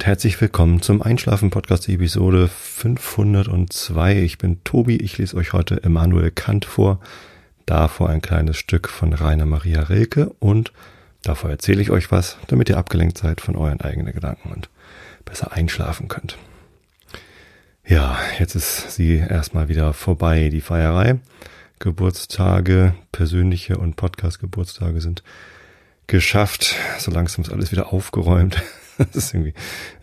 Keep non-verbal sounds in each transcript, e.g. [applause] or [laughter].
und herzlich willkommen zum Einschlafen Podcast Episode 502. Ich bin Tobi, ich lese euch heute Immanuel Kant vor, davor ein kleines Stück von Rainer Maria Rilke und davor erzähle ich euch was, damit ihr abgelenkt seid von euren eigenen Gedanken und besser einschlafen könnt. Ja, jetzt ist sie erstmal wieder vorbei, die Feierei. Geburtstage, persönliche und Podcast-Geburtstage sind geschafft. So langsam ist alles wieder aufgeräumt. Das ist irgendwie,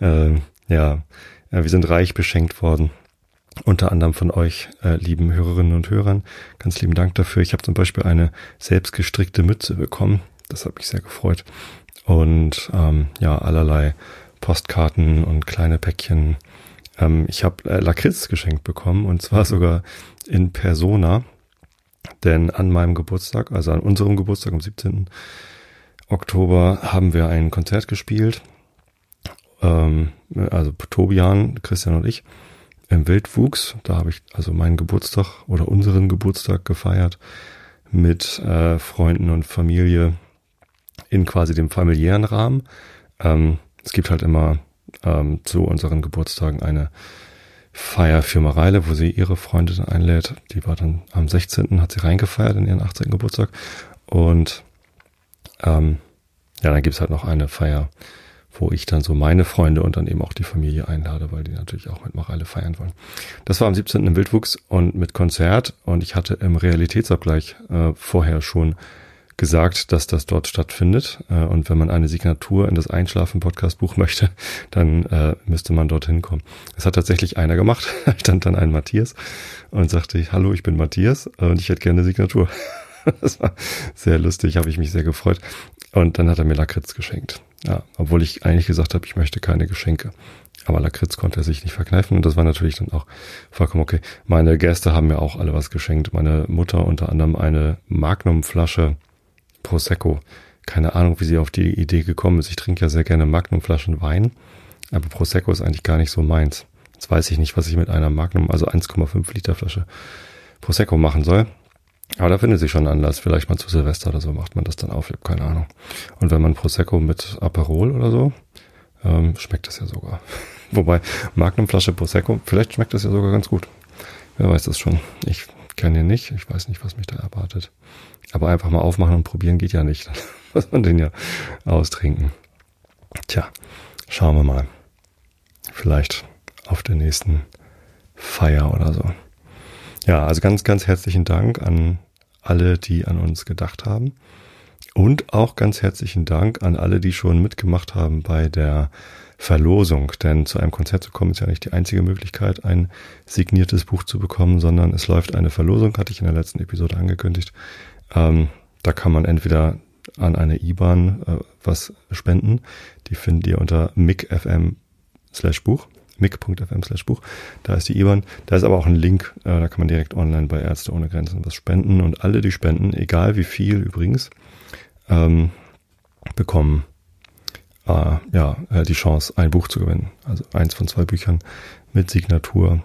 äh, ja, wir sind reich beschenkt worden. Unter anderem von euch, äh, lieben Hörerinnen und Hörern. Ganz lieben Dank dafür. Ich habe zum Beispiel eine selbstgestrickte Mütze bekommen. Das hat mich sehr gefreut. Und ähm, ja, allerlei Postkarten und kleine Päckchen. Ähm, ich habe äh, Lakritz geschenkt bekommen und zwar sogar in Persona. Denn an meinem Geburtstag, also an unserem Geburtstag am 17. Oktober haben wir ein Konzert gespielt. Ähm, also Tobian, Christian und ich im Wildwuchs. Da habe ich also meinen Geburtstag oder unseren Geburtstag gefeiert mit äh, Freunden und Familie in quasi dem familiären Rahmen. Ähm, es gibt halt immer ähm, zu unseren Geburtstagen eine Feier für Mareile, wo sie ihre Freundin einlädt. Die war dann am 16. hat sie reingefeiert in ihren 18. Geburtstag. Und ähm, ja, dann gibt's halt noch eine Feier, wo ich dann so meine Freunde und dann eben auch die Familie einlade, weil die natürlich auch mit Mareile feiern wollen. Das war am 17. im Wildwuchs und mit Konzert und ich hatte im Realitätsabgleich äh, vorher schon gesagt, dass das dort stattfindet. Äh, und wenn man eine Signatur in das Einschlafen-Podcast-Buch möchte, [laughs] dann äh, müsste man dorthin kommen. Es hat tatsächlich einer gemacht. [laughs] Stand dann ein Matthias und sagte, hallo, ich bin Matthias und ich hätte gerne eine Signatur. [laughs] Das war sehr lustig, habe ich mich sehr gefreut. Und dann hat er mir Lakritz geschenkt. Ja, obwohl ich eigentlich gesagt habe, ich möchte keine Geschenke. Aber Lakritz konnte er sich nicht verkneifen und das war natürlich dann auch vollkommen okay. Meine Gäste haben mir auch alle was geschenkt. Meine Mutter unter anderem eine Magnumflasche Prosecco. Keine Ahnung, wie sie auf die Idee gekommen ist. Ich trinke ja sehr gerne Magnumflaschen Wein, aber Prosecco ist eigentlich gar nicht so meins. Jetzt weiß ich nicht, was ich mit einer Magnum, also 1,5 Liter Flasche Prosecco machen soll. Aber da findet sich schon Anlass. Vielleicht mal zu Silvester oder so macht man das dann auf. Ich habe keine Ahnung. Und wenn man Prosecco mit Aperol oder so, ähm, schmeckt das ja sogar. [laughs] Wobei, Magnumflasche Prosecco, vielleicht schmeckt das ja sogar ganz gut. Wer weiß das schon. Ich kenne ihn nicht. Ich weiß nicht, was mich da erwartet. Aber einfach mal aufmachen und probieren geht ja nicht. [laughs] Dann muss man den ja austrinken. Tja, schauen wir mal. Vielleicht auf der nächsten Feier oder so. Ja, also ganz, ganz herzlichen Dank an alle, die an uns gedacht haben. Und auch ganz herzlichen Dank an alle, die schon mitgemacht haben bei der Verlosung. Denn zu einem Konzert zu kommen ist ja nicht die einzige Möglichkeit, ein signiertes Buch zu bekommen, sondern es läuft eine Verlosung, hatte ich in der letzten Episode angekündigt. Ähm, da kann man entweder an eine IBAN äh, was spenden. Die findet ihr unter micfm slash Buch mic.fm slash Buch. Da ist die IBAN. Da ist aber auch ein Link, äh, da kann man direkt online bei Ärzte ohne Grenzen was spenden. Und alle, die spenden, egal wie viel übrigens, ähm, bekommen äh, ja äh, die Chance, ein Buch zu gewinnen. Also eins von zwei Büchern mit Signatur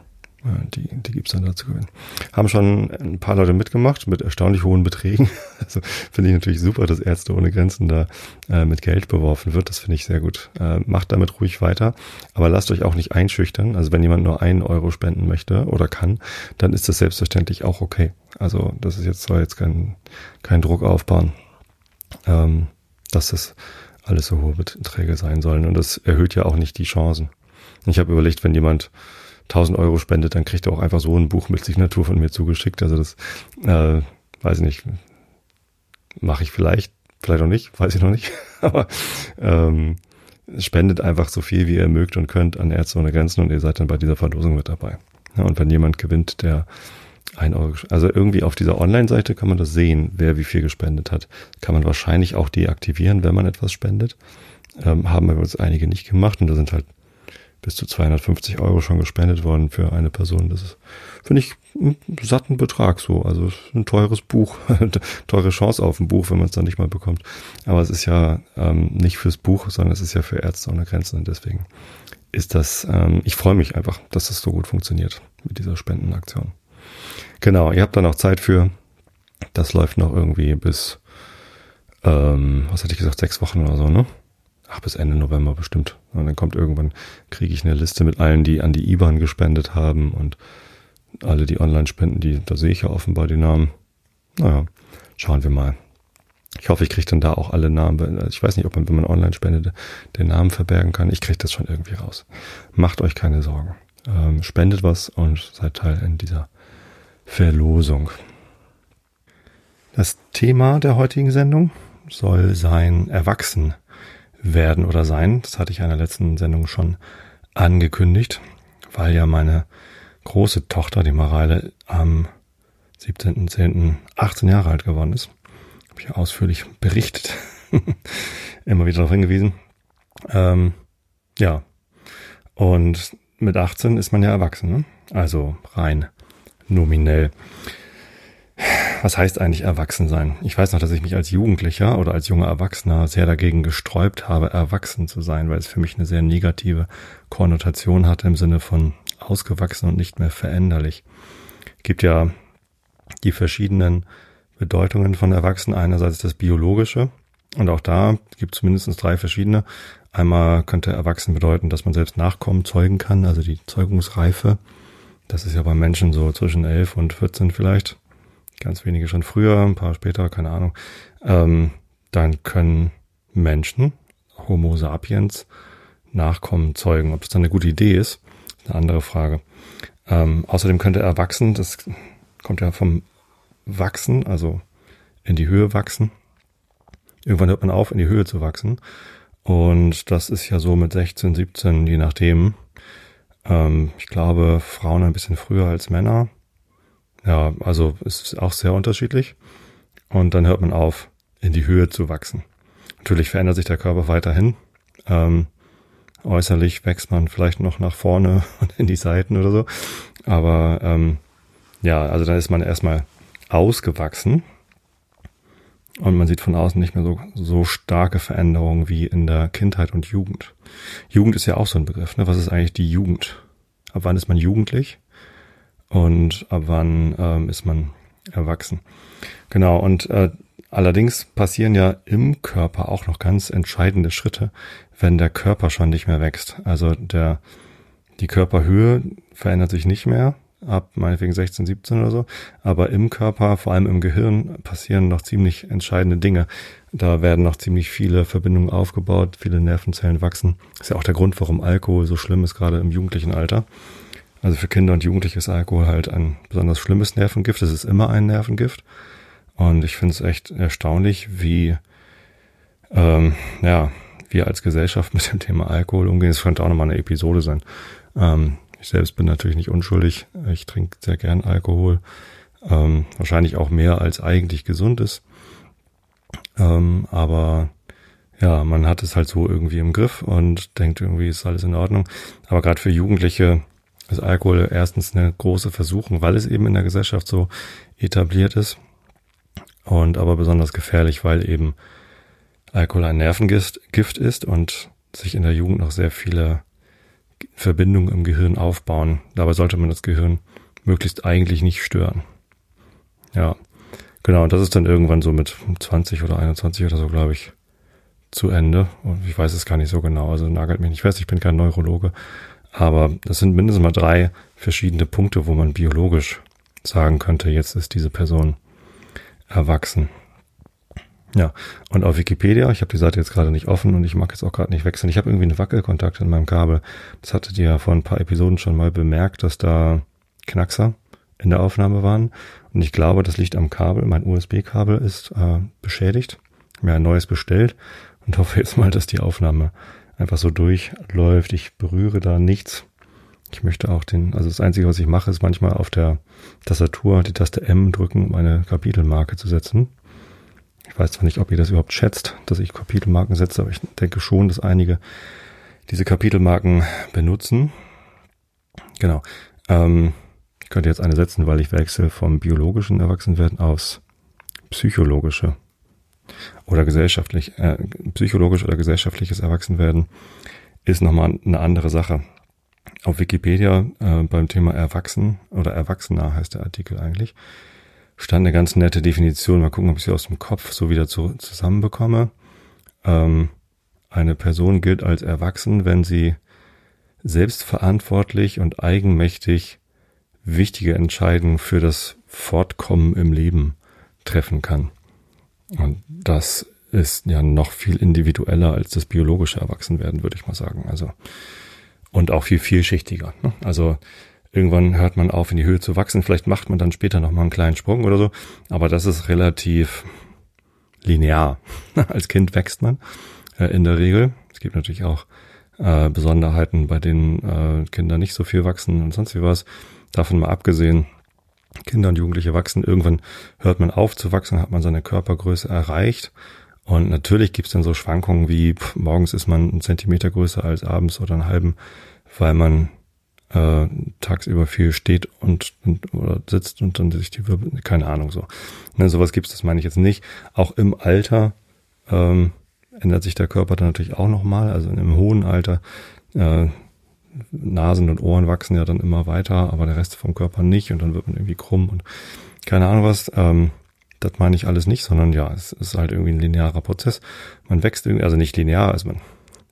die, die gibt's dann dazu gewinnen. Haben schon ein paar Leute mitgemacht mit erstaunlich hohen Beträgen. [laughs] Also finde ich natürlich super, dass Ärzte ohne Grenzen da äh, mit Geld beworfen wird. Das finde ich sehr gut. Äh, macht damit ruhig weiter, aber lasst euch auch nicht einschüchtern. Also wenn jemand nur einen Euro spenden möchte oder kann, dann ist das selbstverständlich auch okay. Also das ist jetzt soll jetzt kein, kein Druck aufbauen, ähm, dass das alles so hohe Beträge sein sollen. Und das erhöht ja auch nicht die Chancen. Ich habe überlegt, wenn jemand 1000 Euro spendet, dann kriegt er auch einfach so ein Buch mit Signatur von mir zugeschickt. Also das, äh, weiß ich nicht, mache ich vielleicht, vielleicht auch nicht, weiß ich noch nicht. [laughs] Aber ähm, spendet einfach so viel, wie ihr mögt und könnt an Ärzte ohne Grenzen und ihr seid dann bei dieser Verlosung mit dabei. Ja, und wenn jemand gewinnt, der ein Euro, also irgendwie auf dieser Online-Seite kann man das sehen, wer wie viel gespendet hat. Kann man wahrscheinlich auch deaktivieren, wenn man etwas spendet. Ähm, haben wir uns einige nicht gemacht und da sind halt bis zu 250 Euro schon gespendet worden für eine Person. Das ist, finde ich, ein satten Betrag so. Also ein teures Buch, [laughs] teure Chance auf ein Buch, wenn man es dann nicht mal bekommt. Aber es ist ja ähm, nicht fürs Buch, sondern es ist ja für Ärzte ohne Grenzen. Und deswegen ist das, ähm, ich freue mich einfach, dass das so gut funktioniert mit dieser Spendenaktion. Genau, ihr habt da noch Zeit für. Das läuft noch irgendwie bis, ähm, was hatte ich gesagt, sechs Wochen oder so, ne? Ach, bis Ende November bestimmt. Und dann kommt irgendwann, kriege ich eine Liste mit allen, die an die IBAN gespendet haben und alle, die online spenden, die, da sehe ich ja offenbar die Namen. Naja, schauen wir mal. Ich hoffe, ich kriege dann da auch alle Namen. Ich weiß nicht, ob man, wenn man online spendet, den Namen verbergen kann. Ich kriege das schon irgendwie raus. Macht euch keine Sorgen. Ähm, spendet was und seid Teil in dieser Verlosung. Das Thema der heutigen Sendung soll sein Erwachsen werden oder sein. Das hatte ich in der letzten Sendung schon angekündigt, weil ja meine große Tochter, die Mareile, am 17.10. 18 Jahre alt geworden ist. Habe ich ja ausführlich berichtet. [laughs] Immer wieder darauf hingewiesen. Ähm, ja. Und mit 18 ist man ja erwachsen, ne? also rein nominell. Was heißt eigentlich erwachsen sein? Ich weiß noch, dass ich mich als Jugendlicher oder als junger Erwachsener sehr dagegen gesträubt habe, erwachsen zu sein, weil es für mich eine sehr negative Konnotation hatte im Sinne von ausgewachsen und nicht mehr veränderlich. Gibt ja die verschiedenen Bedeutungen von Erwachsen. Einerseits das Biologische und auch da gibt es mindestens drei verschiedene. Einmal könnte Erwachsen bedeuten, dass man selbst Nachkommen zeugen kann, also die Zeugungsreife. Das ist ja bei Menschen so zwischen 11 und 14 vielleicht. Ganz wenige schon früher, ein paar später, keine Ahnung. Ähm, dann können Menschen, Homo sapiens, Nachkommen zeugen. Ob das dann eine gute Idee ist, ist eine andere Frage. Ähm, außerdem könnte erwachsen, das kommt ja vom Wachsen, also in die Höhe wachsen. Irgendwann hört man auf, in die Höhe zu wachsen. Und das ist ja so mit 16, 17, je nachdem. Ähm, ich glaube, Frauen ein bisschen früher als Männer. Ja, also ist auch sehr unterschiedlich. Und dann hört man auf, in die Höhe zu wachsen. Natürlich verändert sich der Körper weiterhin. Ähm, äußerlich wächst man vielleicht noch nach vorne [laughs] und in die Seiten oder so. Aber ähm, ja, also dann ist man erstmal ausgewachsen und man sieht von außen nicht mehr so, so starke Veränderungen wie in der Kindheit und Jugend. Jugend ist ja auch so ein Begriff. Ne? Was ist eigentlich die Jugend? Ab wann ist man jugendlich? Und ab wann ähm, ist man erwachsen? Genau, und äh, allerdings passieren ja im Körper auch noch ganz entscheidende Schritte, wenn der Körper schon nicht mehr wächst. Also der, die Körperhöhe verändert sich nicht mehr, ab meinetwegen 16, 17 oder so. Aber im Körper, vor allem im Gehirn, passieren noch ziemlich entscheidende Dinge. Da werden noch ziemlich viele Verbindungen aufgebaut, viele Nervenzellen wachsen. Das ist ja auch der Grund, warum Alkohol so schlimm ist, gerade im jugendlichen Alter. Also für Kinder und Jugendliche ist Alkohol halt ein besonders schlimmes Nervengift. Es ist immer ein Nervengift. Und ich finde es echt erstaunlich, wie, ähm, ja, wir als Gesellschaft [laughs] mit dem Thema Alkohol umgehen. Es könnte auch nochmal eine Episode sein. Ähm, ich selbst bin natürlich nicht unschuldig. Ich trinke sehr gern Alkohol. Ähm, wahrscheinlich auch mehr als eigentlich gesund ist. Ähm, aber ja, man hat es halt so irgendwie im Griff und denkt irgendwie ist alles in Ordnung. Aber gerade für Jugendliche ist Alkohol erstens eine große Versuchung, weil es eben in der Gesellschaft so etabliert ist. Und aber besonders gefährlich, weil eben Alkohol ein Nervengift ist und sich in der Jugend noch sehr viele Verbindungen im Gehirn aufbauen. Dabei sollte man das Gehirn möglichst eigentlich nicht stören. Ja, genau. Und das ist dann irgendwann so mit 20 oder 21 oder so, glaube ich, zu Ende. Und ich weiß es gar nicht so genau. Also nagelt mich nicht fest. Ich bin kein Neurologe. Aber das sind mindestens mal drei verschiedene Punkte, wo man biologisch sagen könnte, jetzt ist diese Person erwachsen. Ja, und auf Wikipedia, ich habe die Seite jetzt gerade nicht offen und ich mag jetzt auch gerade nicht wechseln. Ich habe irgendwie eine Wackelkontakt in meinem Kabel. Das hattet ihr ja vor ein paar Episoden schon mal bemerkt, dass da Knackser in der Aufnahme waren. Und ich glaube, das liegt am Kabel. Mein USB-Kabel ist äh, beschädigt. Mir ein neues bestellt und hoffe jetzt mal, dass die Aufnahme einfach so durchläuft. Ich berühre da nichts. Ich möchte auch den, also das Einzige, was ich mache, ist manchmal auf der Tastatur die Taste M drücken, um eine Kapitelmarke zu setzen. Ich weiß zwar nicht, ob ihr das überhaupt schätzt, dass ich Kapitelmarken setze, aber ich denke schon, dass einige diese Kapitelmarken benutzen. Genau. Ähm, ich könnte jetzt eine setzen, weil ich wechsle vom biologischen Erwachsenwerden aufs psychologische oder gesellschaftlich, äh, psychologisch oder gesellschaftliches Erwachsenwerden ist nochmal eine andere Sache. Auf Wikipedia äh, beim Thema Erwachsen oder Erwachsener heißt der Artikel eigentlich, stand eine ganz nette Definition. Mal gucken, ob ich sie aus dem Kopf so wieder zu, zusammenbekomme. Ähm, eine Person gilt als erwachsen, wenn sie selbstverantwortlich und eigenmächtig wichtige Entscheidungen für das Fortkommen im Leben treffen kann. Und das ist ja noch viel individueller als das biologische Erwachsenwerden, würde ich mal sagen. Also und auch viel vielschichtiger. Ne? Also irgendwann hört man auf, in die Höhe zu wachsen. Vielleicht macht man dann später noch mal einen kleinen Sprung oder so. Aber das ist relativ linear. [laughs] Als Kind wächst man äh, in der Regel. Es gibt natürlich auch äh, Besonderheiten, bei denen äh, Kinder nicht so viel wachsen und sonst wie was. Davon mal abgesehen, Kinder und Jugendliche wachsen. Irgendwann hört man auf zu wachsen, hat man seine Körpergröße erreicht. Und natürlich gibt's dann so Schwankungen wie pff, morgens ist man einen Zentimeter größer als abends oder einen halben, weil man äh, tagsüber viel steht und, und oder sitzt und dann sich die Wirbel, keine Ahnung so. Ne, sowas gibt's, das meine ich jetzt nicht. Auch im Alter ähm, ändert sich der Körper dann natürlich auch nochmal. Also im hohen Alter äh, Nasen und Ohren wachsen ja dann immer weiter, aber der Rest vom Körper nicht und dann wird man irgendwie krumm und keine Ahnung was. Ähm, das meine ich alles nicht, sondern ja, es ist halt irgendwie ein linearer Prozess. Man wächst irgendwie, also nicht linear, also man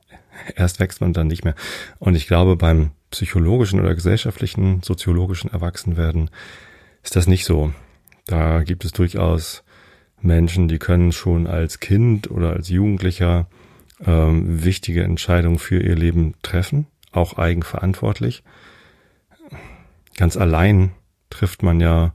[laughs] erst wächst man dann nicht mehr. Und ich glaube, beim psychologischen oder gesellschaftlichen, soziologischen Erwachsenwerden ist das nicht so. Da gibt es durchaus Menschen, die können schon als Kind oder als Jugendlicher ähm, wichtige Entscheidungen für ihr Leben treffen, auch eigenverantwortlich. Ganz allein trifft man ja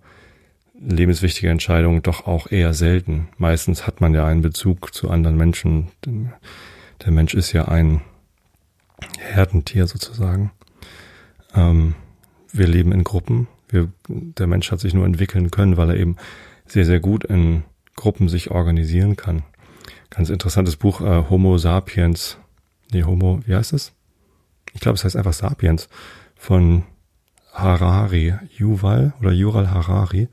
lebenswichtige Entscheidungen doch auch eher selten. Meistens hat man ja einen Bezug zu anderen Menschen. Der Mensch ist ja ein Herdentier sozusagen. Ähm, wir leben in Gruppen. Wir, der Mensch hat sich nur entwickeln können, weil er eben sehr, sehr gut in Gruppen sich organisieren kann. Ganz interessantes Buch, äh, Homo Sapiens. Nee, Homo, wie heißt es? Ich glaube, es heißt einfach Sapiens von Harari, Yuval oder Yural Harari.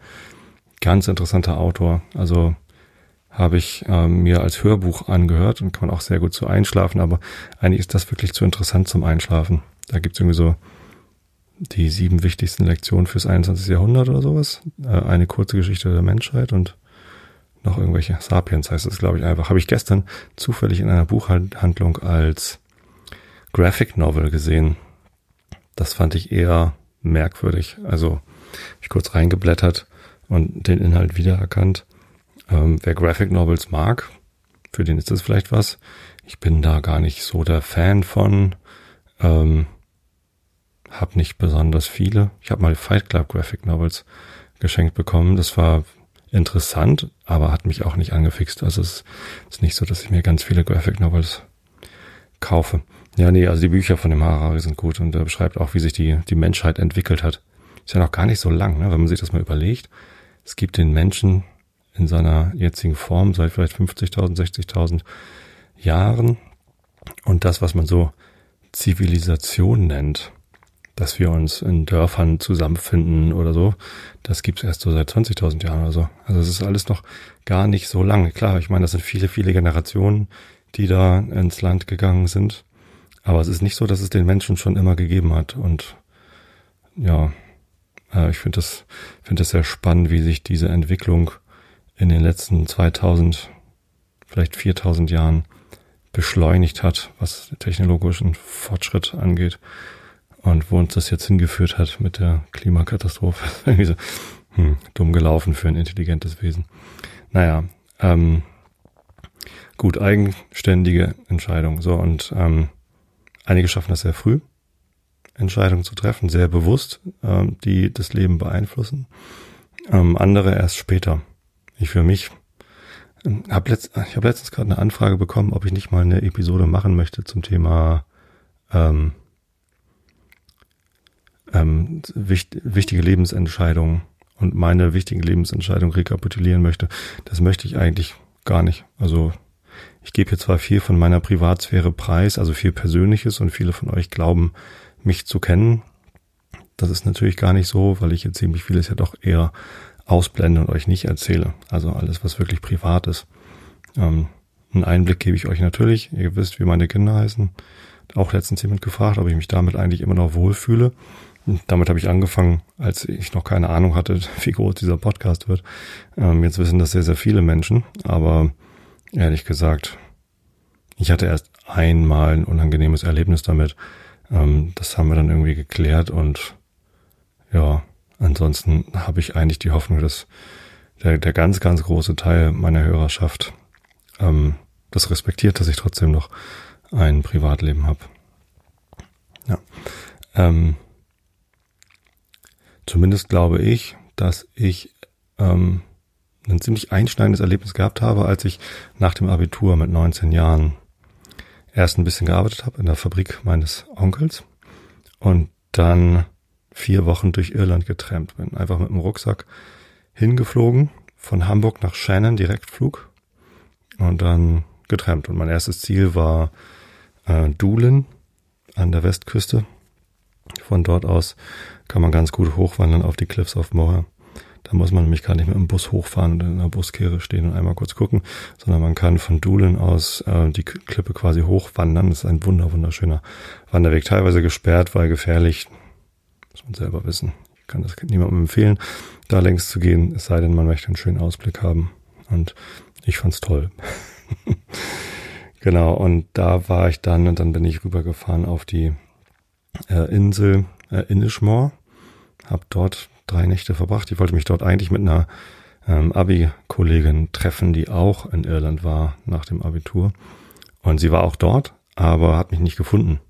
Ganz interessanter Autor. Also habe ich äh, mir als Hörbuch angehört und kann man auch sehr gut zu einschlafen, aber eigentlich ist das wirklich zu interessant zum Einschlafen. Da gibt es irgendwie so die sieben wichtigsten Lektionen fürs 21. Jahrhundert oder sowas. Äh, eine kurze Geschichte der Menschheit und noch irgendwelche Sapiens heißt es, glaube ich, einfach. Habe ich gestern zufällig in einer Buchhandlung als Graphic Novel gesehen. Das fand ich eher merkwürdig. Also ich kurz reingeblättert und den Inhalt wiedererkannt. Ähm, wer Graphic Novels mag, für den ist das vielleicht was. Ich bin da gar nicht so der Fan von. Ähm, hab nicht besonders viele. Ich habe mal Fight Club Graphic Novels geschenkt bekommen. Das war interessant, aber hat mich auch nicht angefixt. Also es ist nicht so, dass ich mir ganz viele Graphic Novels kaufe. Ja, nee, also die Bücher von dem Harari sind gut und er beschreibt auch, wie sich die, die Menschheit entwickelt hat. Ist ja noch gar nicht so lang, ne, wenn man sich das mal überlegt. Es gibt den Menschen in seiner jetzigen Form seit vielleicht 50.000, 60.000 Jahren. Und das, was man so Zivilisation nennt, dass wir uns in Dörfern zusammenfinden oder so, das gibt's erst so seit 20.000 Jahren oder so. Also es ist alles noch gar nicht so lange. Klar, ich meine, das sind viele, viele Generationen, die da ins Land gegangen sind. Aber es ist nicht so, dass es den Menschen schon immer gegeben hat. Und ja, äh, ich finde das, finde das sehr spannend, wie sich diese Entwicklung in den letzten 2000, vielleicht 4000 Jahren beschleunigt hat, was technologischen Fortschritt angeht und wo uns das jetzt hingeführt hat mit der Klimakatastrophe. [laughs] Irgendwie so hm, dumm gelaufen für ein intelligentes Wesen. Naja, ähm, gut, eigenständige Entscheidung. So, und ähm, einige schaffen das sehr früh, Entscheidungen zu treffen, sehr bewusst, ähm, die das Leben beeinflussen. Ähm, andere erst später. Ich für mich ähm, hab letzt, ich habe letztens gerade eine Anfrage bekommen, ob ich nicht mal eine Episode machen möchte zum Thema ähm, ähm, wicht, wichtige Lebensentscheidungen und meine wichtigen Lebensentscheidungen rekapitulieren möchte. Das möchte ich eigentlich gar nicht. Also ich gebe hier zwar viel von meiner Privatsphäre preis, also viel Persönliches und viele von euch glauben, mich zu kennen. Das ist natürlich gar nicht so, weil ich jetzt ziemlich vieles ja doch eher ausblende und euch nicht erzähle. Also alles, was wirklich privat ist. Ähm, einen Einblick gebe ich euch natürlich. Ihr wisst, wie meine Kinder heißen. Auch letztens jemand gefragt, ob ich mich damit eigentlich immer noch wohlfühle. Und damit habe ich angefangen, als ich noch keine Ahnung hatte, [laughs] wie groß dieser Podcast wird. Ähm, jetzt wissen das sehr, sehr viele Menschen. Aber ehrlich gesagt, ich hatte erst einmal ein unangenehmes Erlebnis damit. Ähm, das haben wir dann irgendwie geklärt und ja, ansonsten habe ich eigentlich die Hoffnung, dass der, der ganz, ganz große Teil meiner Hörerschaft ähm, das respektiert, dass ich trotzdem noch ein Privatleben habe. Ja. Ähm, zumindest glaube ich, dass ich ähm, ein ziemlich einschneidendes Erlebnis gehabt habe, als ich nach dem Abitur mit 19 Jahren erst ein bisschen gearbeitet habe in der Fabrik meines Onkels und dann vier Wochen durch Irland getrampt bin. Einfach mit dem Rucksack hingeflogen, von Hamburg nach Shannon, Direktflug und dann getrampt. Und mein erstes Ziel war äh, Doolin an der Westküste. Von dort aus kann man ganz gut hochwandern auf die Cliffs of Moher. Da muss man nämlich gar nicht mit dem Bus hochfahren und in einer Buskehre stehen und einmal kurz gucken, sondern man kann von Doolin aus äh, die Klippe quasi hochwandern. Das ist ein wunder wunderschöner Wanderweg, teilweise gesperrt, weil gefährlich. Muss man selber wissen. Ich kann das niemandem empfehlen, da längs zu gehen, es sei denn, man möchte einen schönen Ausblick haben. Und ich fand's toll. [laughs] genau, und da war ich dann und dann bin ich rübergefahren auf die äh, Insel äh, Inishmore, hab dort drei Nächte verbracht. Ich wollte mich dort eigentlich mit einer ähm, Abi-Kollegin treffen, die auch in Irland war nach dem Abitur. Und sie war auch dort, aber hat mich nicht gefunden.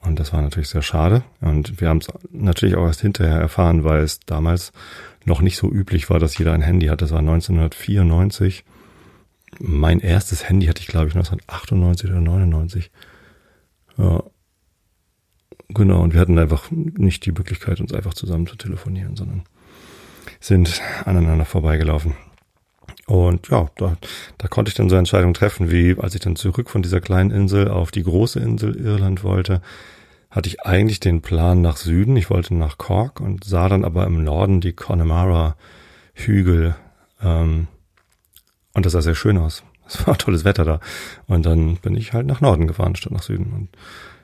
Und das war natürlich sehr schade. Und wir haben es natürlich auch erst hinterher erfahren, weil es damals noch nicht so üblich war, dass jeder ein Handy hat. Das war 1994. Mein erstes Handy hatte ich, glaube ich, 1998 oder 99. Ja, Genau, und wir hatten einfach nicht die Möglichkeit, uns einfach zusammen zu telefonieren, sondern sind aneinander vorbeigelaufen. Und ja, da, da konnte ich dann so Entscheidungen treffen, wie als ich dann zurück von dieser kleinen Insel auf die große Insel Irland wollte, hatte ich eigentlich den Plan nach Süden. Ich wollte nach Cork und sah dann aber im Norden die Connemara-Hügel. Ähm, und das sah sehr schön aus. Es war tolles Wetter da. Und dann bin ich halt nach Norden gefahren statt nach Süden. Und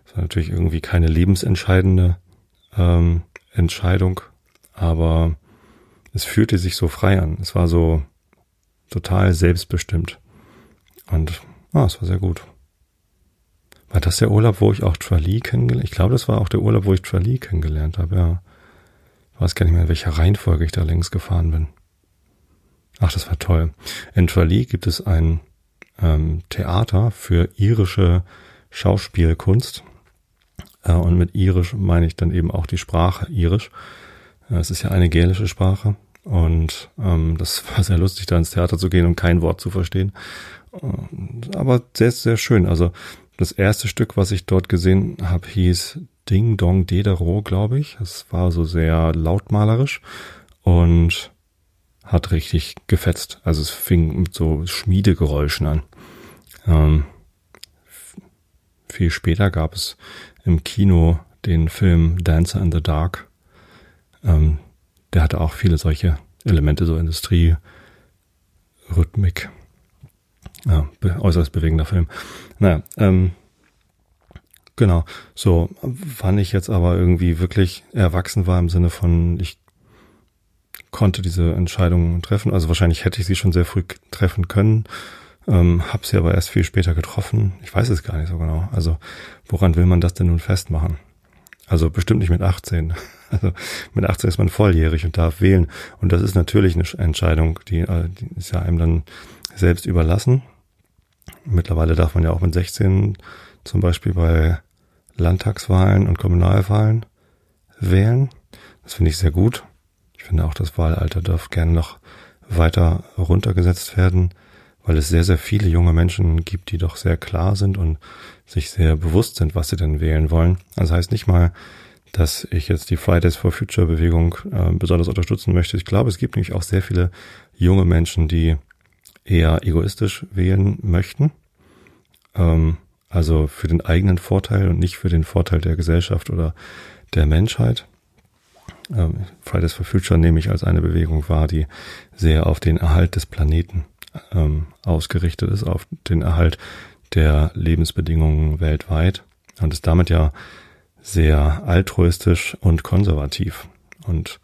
das war natürlich irgendwie keine lebensentscheidende ähm, Entscheidung, aber es fühlte sich so frei an. Es war so total selbstbestimmt. Und ah, es war sehr gut. War das der Urlaub, wo ich auch Tralee kennengelernt Ich glaube, das war auch der Urlaub, wo ich Tralee kennengelernt habe, ja. Ich weiß gar nicht mehr, in welcher Reihenfolge ich da längst gefahren bin. Ach, das war toll. In Tralee gibt es ein ähm, Theater für irische Schauspielkunst. Äh, und mit irisch meine ich dann eben auch die Sprache irisch. Äh, es ist ja eine gälische Sprache. Und ähm, das [laughs] war sehr lustig, da ins Theater zu gehen und kein Wort zu verstehen. Aber sehr, sehr schön. Also das erste Stück, was ich dort gesehen habe, hieß Ding Dong Dedero, glaube ich. Es war so sehr lautmalerisch und hat richtig gefetzt. Also es fing mit so Schmiedegeräuschen an. Ähm, viel später gab es im Kino den Film Dancer in the Dark. Ähm, der hatte auch viele solche Elemente, so Industrie, Rhythmik. Ja, äußerst bewegender Film. Naja, ähm, genau. So, wann ich jetzt aber irgendwie wirklich erwachsen war im Sinne von, ich konnte diese Entscheidung treffen. Also wahrscheinlich hätte ich sie schon sehr früh treffen können. Ähm, hab sie aber erst viel später getroffen. Ich weiß es gar nicht so genau. Also woran will man das denn nun festmachen? Also bestimmt nicht mit 18. [laughs] Also mit 18 ist man volljährig und darf wählen. Und das ist natürlich eine Entscheidung, die, äh, die ist ja einem dann selbst überlassen. Mittlerweile darf man ja auch mit 16 zum Beispiel bei Landtagswahlen und Kommunalwahlen wählen. Das finde ich sehr gut. Ich finde auch, das Wahlalter darf gerne noch weiter runtergesetzt werden weil es sehr, sehr viele junge Menschen gibt, die doch sehr klar sind und sich sehr bewusst sind, was sie denn wählen wollen. Das heißt nicht mal, dass ich jetzt die Fridays for Future Bewegung äh, besonders unterstützen möchte. Ich glaube, es gibt nämlich auch sehr viele junge Menschen, die eher egoistisch wählen möchten. Ähm, also für den eigenen Vorteil und nicht für den Vorteil der Gesellschaft oder der Menschheit. Ähm, Fridays for Future nehme ich als eine Bewegung wahr, die sehr auf den Erhalt des Planeten ähm, ausgerichtet ist, auf den Erhalt der Lebensbedingungen weltweit und ist damit ja sehr altruistisch und konservativ. Und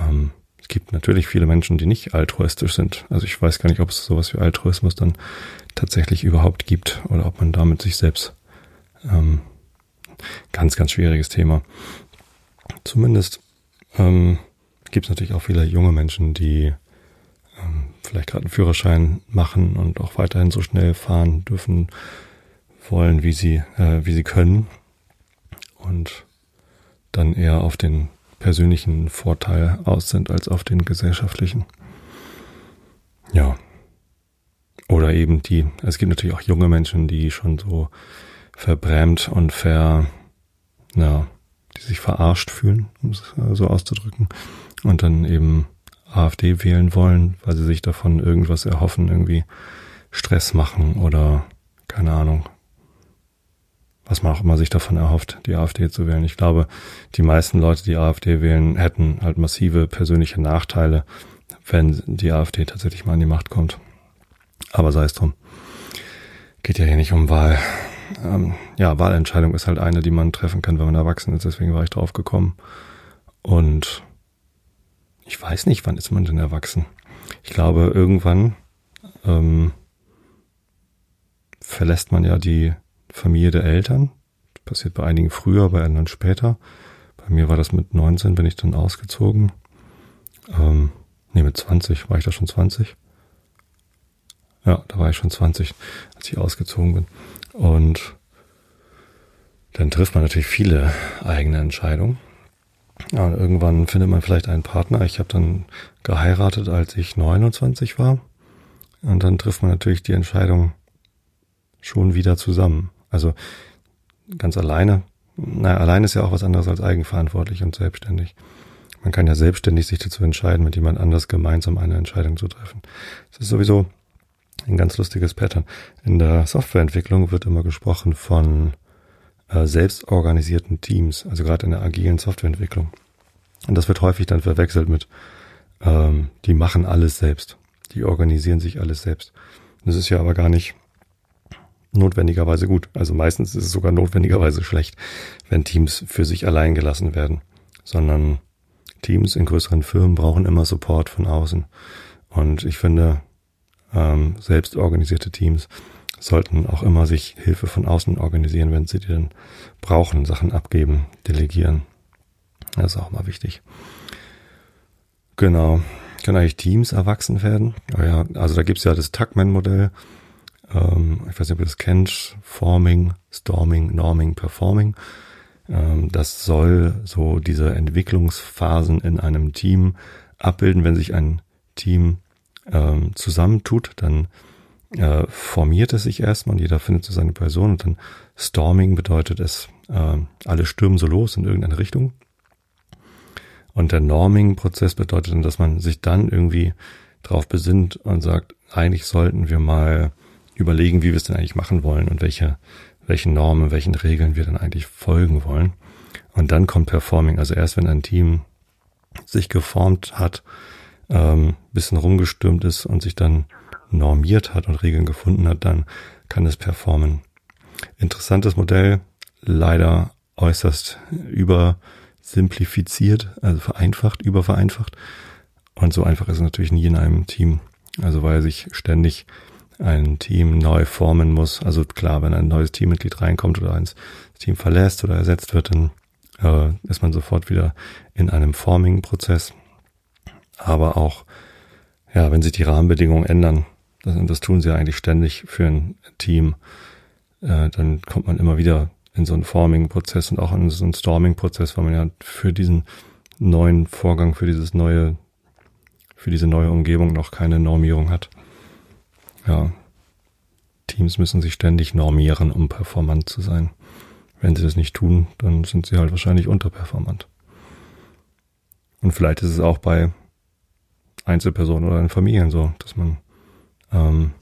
ähm, es gibt natürlich viele Menschen, die nicht altruistisch sind. Also ich weiß gar nicht, ob es sowas wie Altruismus dann tatsächlich überhaupt gibt oder ob man damit sich selbst ähm, ganz, ganz schwieriges Thema. Zumindest ähm, gibt es natürlich auch viele junge Menschen, die ähm, vielleicht gerade einen Führerschein machen und auch weiterhin so schnell fahren dürfen wollen, wie sie, äh, wie sie können. Und dann eher auf den persönlichen Vorteil aus sind als auf den gesellschaftlichen. Ja. Oder eben die, es gibt natürlich auch junge Menschen, die schon so verbrämt und ver, ja, die sich verarscht fühlen, um es so auszudrücken, und dann eben AfD wählen wollen, weil sie sich davon irgendwas erhoffen, irgendwie Stress machen oder keine Ahnung, was man auch immer sich davon erhofft, die AfD zu wählen. Ich glaube, die meisten Leute, die AfD wählen, hätten halt massive persönliche Nachteile, wenn die AfD tatsächlich mal an die Macht kommt. Aber sei es drum. Geht ja hier nicht um Wahl. Ähm, ja, Wahlentscheidung ist halt eine, die man treffen kann, wenn man erwachsen ist. Deswegen war ich drauf gekommen. Und ich weiß nicht, wann ist man denn erwachsen? Ich glaube, irgendwann ähm, verlässt man ja die Familie der Eltern. Das passiert bei einigen früher, bei anderen später. Bei mir war das mit 19, bin ich dann ausgezogen. Ähm, nee, mit 20, war ich da schon 20? Ja, da war ich schon 20, als ich ausgezogen bin. Und dann trifft man natürlich viele eigene Entscheidungen. Ja, und irgendwann findet man vielleicht einen Partner. Ich habe dann geheiratet, als ich 29 war. Und dann trifft man natürlich die Entscheidung schon wieder zusammen. Also ganz alleine. Naja, allein ist ja auch was anderes als eigenverantwortlich und selbstständig. Man kann ja selbstständig sich dazu entscheiden, mit jemand anders gemeinsam eine Entscheidung zu treffen. Das ist sowieso ein ganz lustiges Pattern. In der Softwareentwicklung wird immer gesprochen von äh, selbstorganisierten Teams, also gerade in der agilen Softwareentwicklung. Und das wird häufig dann verwechselt mit, ähm, die machen alles selbst. Die organisieren sich alles selbst. Das ist ja aber gar nicht notwendigerweise gut. Also meistens ist es sogar notwendigerweise schlecht, wenn Teams für sich allein gelassen werden, sondern Teams in größeren Firmen brauchen immer Support von außen. Und ich finde, ähm, selbst organisierte Teams sollten auch immer sich Hilfe von außen organisieren, wenn sie die dann brauchen, Sachen abgeben, delegieren. Das ist auch mal wichtig. Genau. Können eigentlich Teams erwachsen werden? Oh ja, also da gibt's ja das Tuckman-Modell. Ähm, ich weiß nicht, ob ihr das kennt. Forming, Storming, Norming, Performing. Ähm, das soll so diese Entwicklungsphasen in einem Team abbilden. Wenn sich ein Team ähm, zusammentut, dann äh, formiert es sich erstmal und jeder findet so seine Person und dann Storming bedeutet es, äh, alle stürmen so los in irgendeine Richtung. Und der Norming-Prozess bedeutet dann, dass man sich dann irgendwie drauf besinnt und sagt, eigentlich sollten wir mal überlegen, wie wir es denn eigentlich machen wollen und welche, welchen Normen, welchen Regeln wir dann eigentlich folgen wollen. Und dann kommt Performing. Also erst wenn ein Team sich geformt hat, ähm, bisschen rumgestürmt ist und sich dann normiert hat und Regeln gefunden hat, dann kann es performen. Interessantes Modell, leider äußerst übersimplifiziert, also vereinfacht, übervereinfacht. Und so einfach ist es natürlich nie in einem Team. Also weil sich ständig ein Team neu formen muss. Also klar, wenn ein neues Teammitglied reinkommt oder eins Team verlässt oder ersetzt wird, dann äh, ist man sofort wieder in einem Forming-Prozess. Aber auch, ja, wenn sich die Rahmenbedingungen ändern, das, das tun sie eigentlich ständig für ein Team, äh, dann kommt man immer wieder in so einen Forming-Prozess und auch in so einen Storming-Prozess, weil man ja für diesen neuen Vorgang, für dieses neue, für diese neue Umgebung noch keine Normierung hat. Ja, Teams müssen sich ständig normieren, um performant zu sein. Wenn sie das nicht tun, dann sind sie halt wahrscheinlich unterperformant. Und vielleicht ist es auch bei Einzelpersonen oder in Familien so, dass man, ähm,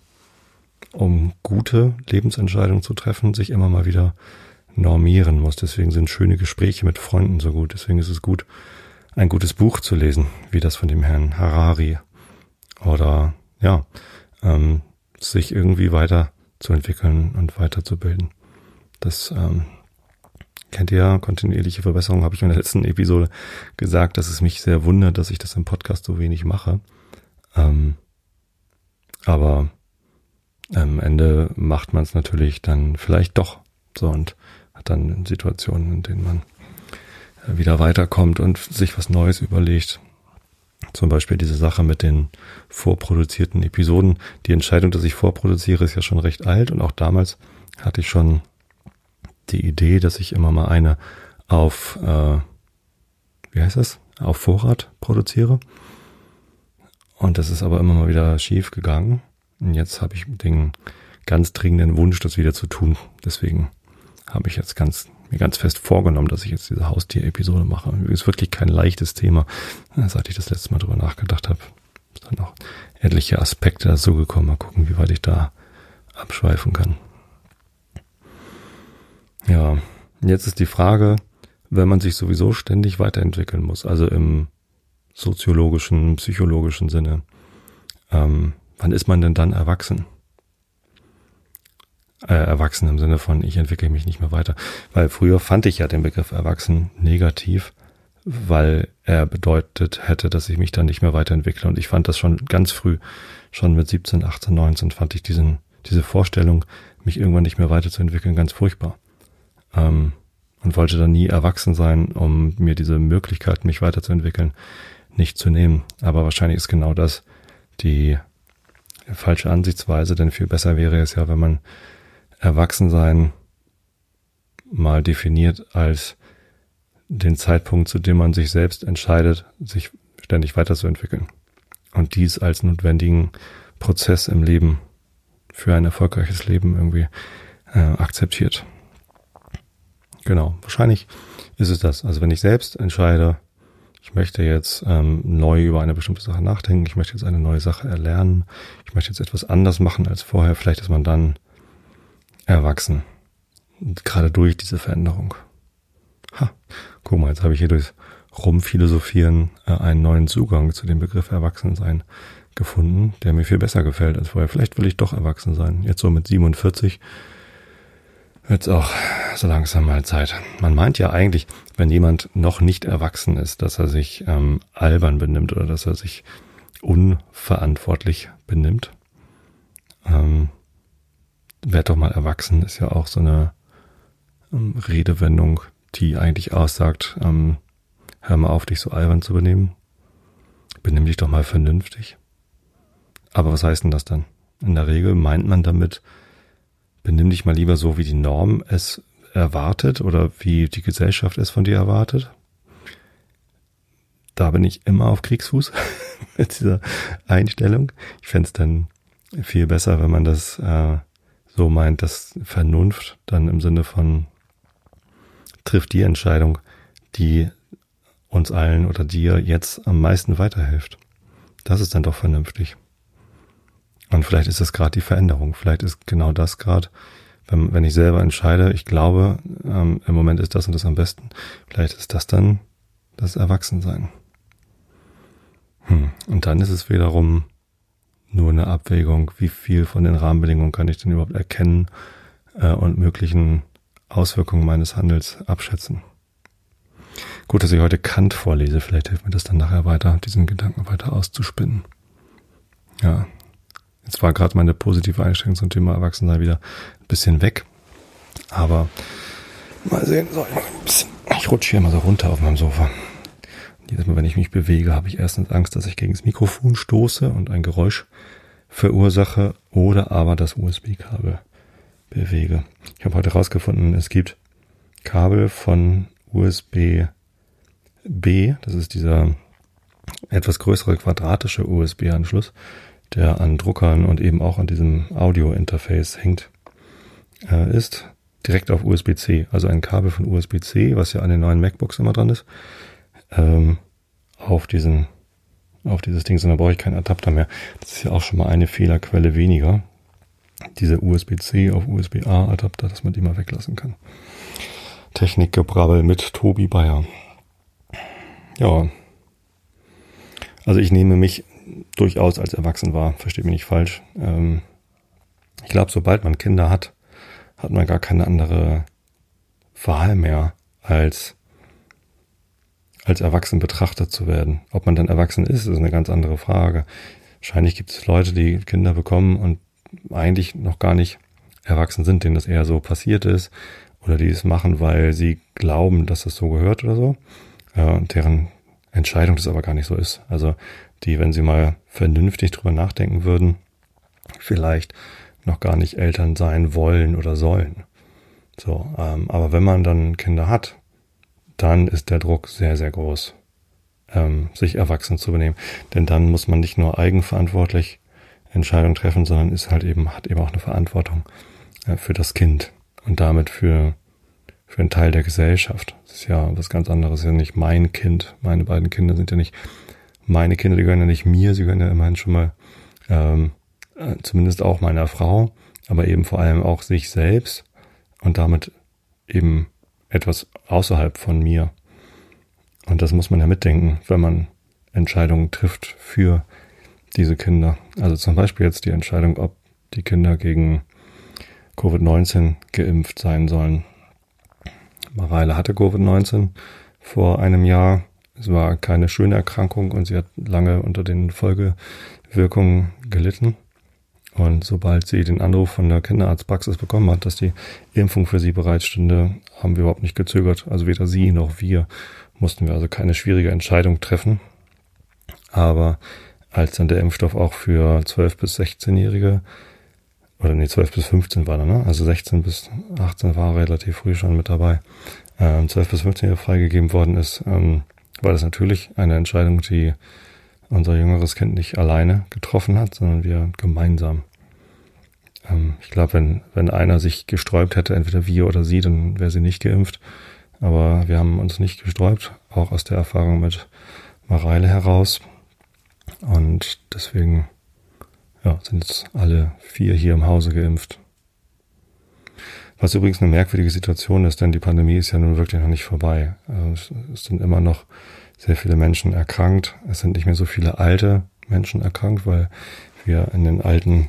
um gute Lebensentscheidungen zu treffen, sich immer mal wieder normieren muss. Deswegen sind schöne Gespräche mit Freunden so gut. Deswegen ist es gut, ein gutes Buch zu lesen, wie das von dem Herrn Harari. Oder ja, ähm, sich irgendwie weiter zu entwickeln und weiterzubilden. Das ähm, kennt ihr ja, kontinuierliche Verbesserung, habe ich in der letzten Episode gesagt, dass es mich sehr wundert, dass ich das im Podcast so wenig mache. Ähm, aber am Ende macht man es natürlich dann vielleicht doch so und hat dann Situationen, in denen man wieder weiterkommt und sich was Neues überlegt. Zum Beispiel diese Sache mit den vorproduzierten Episoden. Die Entscheidung, dass ich vorproduziere, ist ja schon recht alt und auch damals hatte ich schon die Idee, dass ich immer mal eine auf, äh, wie heißt das, auf Vorrat produziere. Und das ist aber immer mal wieder schief gegangen. Und jetzt habe ich den ganz dringenden Wunsch, das wieder zu tun. Deswegen habe ich jetzt ganz, mir ganz fest vorgenommen, dass ich jetzt diese Haustier-Episode mache. Ist wirklich kein leichtes Thema. Seit ich das letzte Mal drüber nachgedacht habe, ist dann noch etliche Aspekte dazu gekommen. Mal gucken, wie weit ich da abschweifen kann. Ja, jetzt ist die Frage, wenn man sich sowieso ständig weiterentwickeln muss, also im soziologischen, psychologischen Sinne, ähm, wann ist man denn dann erwachsen? Äh, erwachsen im Sinne von, ich entwickle mich nicht mehr weiter. Weil früher fand ich ja den Begriff erwachsen negativ, weil er bedeutet hätte, dass ich mich dann nicht mehr weiterentwickle. Und ich fand das schon ganz früh, schon mit 17, 18, 19, fand ich diesen, diese Vorstellung, mich irgendwann nicht mehr weiterzuentwickeln, ganz furchtbar ähm, und wollte dann nie erwachsen sein, um mir diese Möglichkeit, mich weiterzuentwickeln, nicht zu nehmen. Aber wahrscheinlich ist genau das die falsche Ansichtsweise, denn viel besser wäre es ja, wenn man Erwachsensein mal definiert als den Zeitpunkt, zu dem man sich selbst entscheidet, sich ständig weiterzuentwickeln. Und dies als notwendigen Prozess im Leben für ein erfolgreiches Leben irgendwie äh, akzeptiert. Genau, wahrscheinlich ist es das. Also wenn ich selbst entscheide, ich möchte jetzt ähm, neu über eine bestimmte Sache nachdenken, ich möchte jetzt eine neue Sache erlernen, ich möchte jetzt etwas anders machen als vorher, vielleicht ist man dann erwachsen. gerade durch diese Veränderung. Ha, guck mal, jetzt habe ich hier durch Rumphilosophieren äh, einen neuen Zugang zu dem Begriff Erwachsensein gefunden, der mir viel besser gefällt als vorher. Vielleicht will ich doch erwachsen sein. Jetzt so mit 47 Jetzt auch so langsam mal Zeit. Man meint ja eigentlich, wenn jemand noch nicht erwachsen ist, dass er sich ähm, albern benimmt oder dass er sich unverantwortlich benimmt. Ähm, werd doch mal erwachsen ist ja auch so eine ähm, Redewendung, die eigentlich aussagt, ähm, hör mal auf, dich so albern zu benehmen. Benimm dich doch mal vernünftig. Aber was heißt denn das dann? In der Regel meint man damit, benimm dich mal lieber so, wie die Norm es erwartet oder wie die Gesellschaft es von dir erwartet. Da bin ich immer auf Kriegsfuß [laughs] mit dieser Einstellung. Ich fände es dann viel besser, wenn man das äh, so meint, dass Vernunft dann im Sinne von trifft die Entscheidung, die uns allen oder dir jetzt am meisten weiterhilft. Das ist dann doch vernünftig. Und vielleicht ist es gerade die Veränderung. Vielleicht ist genau das gerade, wenn, wenn ich selber entscheide, ich glaube, ähm, im Moment ist das und das am besten. Vielleicht ist das dann das Erwachsensein. Hm. Und dann ist es wiederum nur eine Abwägung, wie viel von den Rahmenbedingungen kann ich denn überhaupt erkennen äh, und möglichen Auswirkungen meines Handels abschätzen. Gut, dass ich heute Kant vorlese. Vielleicht hilft mir das dann nachher weiter, diesen Gedanken weiter auszuspinnen. Ja, Jetzt war gerade meine positive Einstellung zum Thema Erwachsensein wieder ein bisschen weg. Aber mal sehen. So, ich rutsche hier mal so runter auf meinem Sofa. Jedes Mal, wenn ich mich bewege, habe ich erstens Angst, dass ich gegen das Mikrofon stoße und ein Geräusch verursache oder aber das USB-Kabel bewege. Ich habe heute herausgefunden, es gibt Kabel von USB B, das ist dieser etwas größere quadratische USB-Anschluss, der an Druckern und eben auch an diesem Audio-Interface hängt, äh, ist direkt auf USB-C, also ein Kabel von USB-C, was ja an den neuen MacBooks immer dran ist, ähm, auf diesen, auf dieses Ding, sondern brauche ich keinen Adapter mehr. Das ist ja auch schon mal eine Fehlerquelle weniger. Diese USB-C auf USB-A Adapter, dass man die mal weglassen kann. Technikgebrabbel mit Tobi Bayer. Ja. Also ich nehme mich durchaus als erwachsen war, versteht mich nicht falsch. Ähm, ich glaube, sobald man Kinder hat, hat man gar keine andere Wahl mehr, als als erwachsen betrachtet zu werden. Ob man dann erwachsen ist, ist eine ganz andere Frage. Wahrscheinlich gibt es Leute, die Kinder bekommen und eigentlich noch gar nicht erwachsen sind, denen das eher so passiert ist oder die es machen, weil sie glauben, dass es so gehört oder so, äh, deren Entscheidung das aber gar nicht so ist. Also die, wenn sie mal vernünftig drüber nachdenken würden, vielleicht noch gar nicht Eltern sein wollen oder sollen. So, ähm, aber wenn man dann Kinder hat, dann ist der Druck sehr, sehr groß, ähm, sich erwachsen zu benehmen. Denn dann muss man nicht nur eigenverantwortlich Entscheidungen treffen, sondern ist halt eben, hat eben auch eine Verantwortung äh, für das Kind und damit für, für einen Teil der Gesellschaft. Das ist ja was ganz anderes, ist ja nicht mein Kind. Meine beiden Kinder sind ja nicht meine Kinder, die gehören ja nicht mir, sie gehören ja immerhin schon mal ähm, äh, zumindest auch meiner Frau, aber eben vor allem auch sich selbst und damit eben etwas außerhalb von mir. Und das muss man ja mitdenken, wenn man Entscheidungen trifft für diese Kinder. Also zum Beispiel jetzt die Entscheidung, ob die Kinder gegen Covid-19 geimpft sein sollen. Mareile hatte Covid-19 vor einem Jahr. Es war keine schöne Erkrankung und sie hat lange unter den Folgewirkungen gelitten. Und sobald sie den Anruf von der Kinderarztpraxis bekommen hat, dass die Impfung für sie bereitstünde, haben wir überhaupt nicht gezögert. Also weder sie noch wir mussten wir also keine schwierige Entscheidung treffen. Aber als dann der Impfstoff auch für 12 bis 16-Jährige oder nee, 12 bis 15 war er, ne? Also 16 bis 18 war relativ früh schon mit dabei. Ähm, 12 bis 15 Jahre freigegeben worden ist, ähm, war das natürlich eine Entscheidung, die unser jüngeres Kind nicht alleine getroffen hat, sondern wir gemeinsam. Ähm, ich glaube, wenn, wenn einer sich gesträubt hätte, entweder wir oder sie, dann wäre sie nicht geimpft. Aber wir haben uns nicht gesträubt, auch aus der Erfahrung mit Mareile heraus. Und deswegen ja, sind jetzt alle vier hier im Hause geimpft. Was übrigens eine merkwürdige Situation ist, denn die Pandemie ist ja nun wirklich noch nicht vorbei. Also es sind immer noch sehr viele Menschen erkrankt. Es sind nicht mehr so viele alte Menschen erkrankt, weil wir in den alten